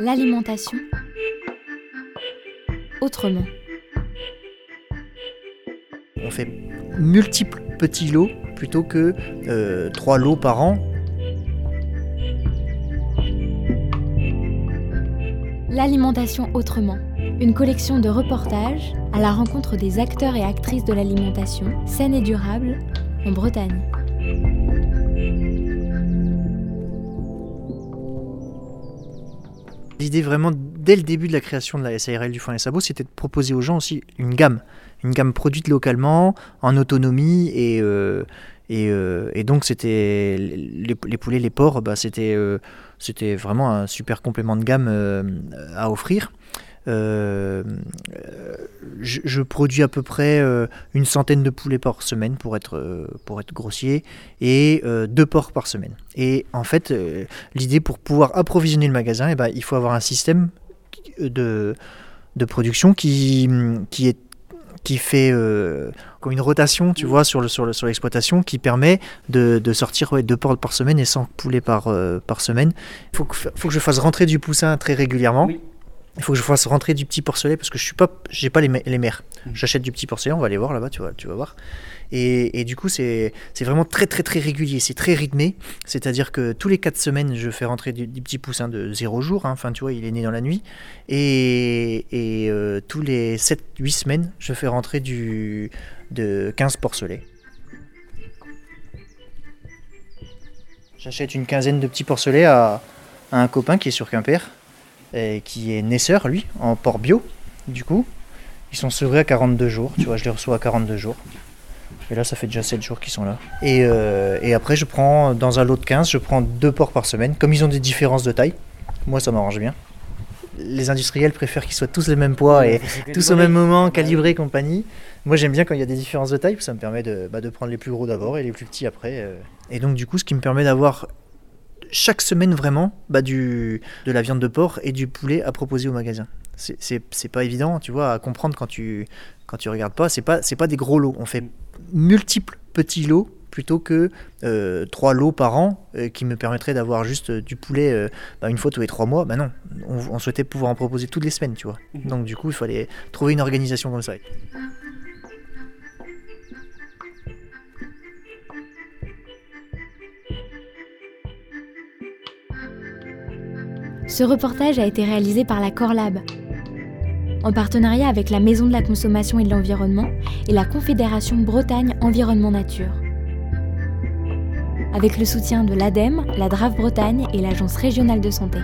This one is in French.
L'alimentation autrement. On fait multiples petits lots plutôt que euh, trois lots par an. L'alimentation autrement. Une collection de reportages à la rencontre des acteurs et actrices de l'alimentation saine et durable en Bretagne. L'idée vraiment dès le début de la création de la SARL du foin et sabot, c'était de proposer aux gens aussi une gamme, une gamme produite localement, en autonomie et, euh, euh, et, donc c'était les, poulets, les porcs, bah, c'était euh, c'était vraiment un super complément de gamme à offrir. Euh, je, produis à peu près euh, une centaine de poulets par semaine pour être, euh, pour être grossier et deux porcs par semaine. Et en fait, l'idée pour pouvoir approvisionner le magasin, eh ben, il faut avoir un système de, de production qui, qui est qui fait une rotation, tu vois, sur, le, sur, l'exploitation, qui permet de, de sortir deux porcs par semaine et 100 poulets par, par semaine. Il faut que, faut que je fasse rentrer du poussin très régulièrement. Il faut que je fasse rentrer du petit porcelet parce que je suis pas, j'ai pas les, les mers. Mmh. J'achète du petit porcelet, on va aller voir là-bas, tu vas, tu vas voir. Et, et du coup, c'est, vraiment très très très régulier, c'est très rythmé. C'est-à-dire que tous les 4 semaines, je fais rentrer du, petit poussin de 0 jour. Hein. Enfin, tu vois, il est né dans la nuit. Et, et euh, tous les 7-8 semaines, je fais rentrer du, de 15 porcelets. J'achète une quinzaine de petits porcelets à, à un copain qui est sur Quimper qui est naisseur, lui, en port bio, du coup. Ils sont sevrés à 42 jours, tu vois, je les reçois à 42 jours. Et là, ça fait déjà 7 jours qu'ils sont là. Et, euh, et, après, je prends, dans un lot de 15, je prends deux porcs par semaine. Comme ils ont des différences de taille, moi, ça m'arrange bien. Les industriels préfèrent qu'ils soient tous le même poids et tous au même moment, calibrés, compagnie. Moi, j'aime bien quand il y a des différences de taille, ça me permet de, bah, de prendre les plus gros d'abord et les plus petits après. Euh. Et donc, du coup, ce qui me permet d'avoir chaque semaine vraiment bah, du, de la viande de porc et du poulet à proposer au magasin. C'est pas évident, tu vois, à comprendre quand tu, quand tu regardes pas. C'est pas, pas des gros lots. On fait multiples petits lots plutôt que euh, trois lots par an euh, qui me permettraient d'avoir juste du poulet euh, bah, une fois tous les trois mois. Bah non, on, souhaitait pouvoir en proposer toutes les semaines, tu vois. Mhm. Donc du coup, il fallait trouver une organisation comme ça. Ce reportage a été réalisé par la Corlab, en partenariat avec la Maison de la Consommation et de l'Environnement et la Confédération Bretagne Environnement Nature. Avec le soutien de l'ADEME, la DRAF Bretagne et l'Agence régionale de santé.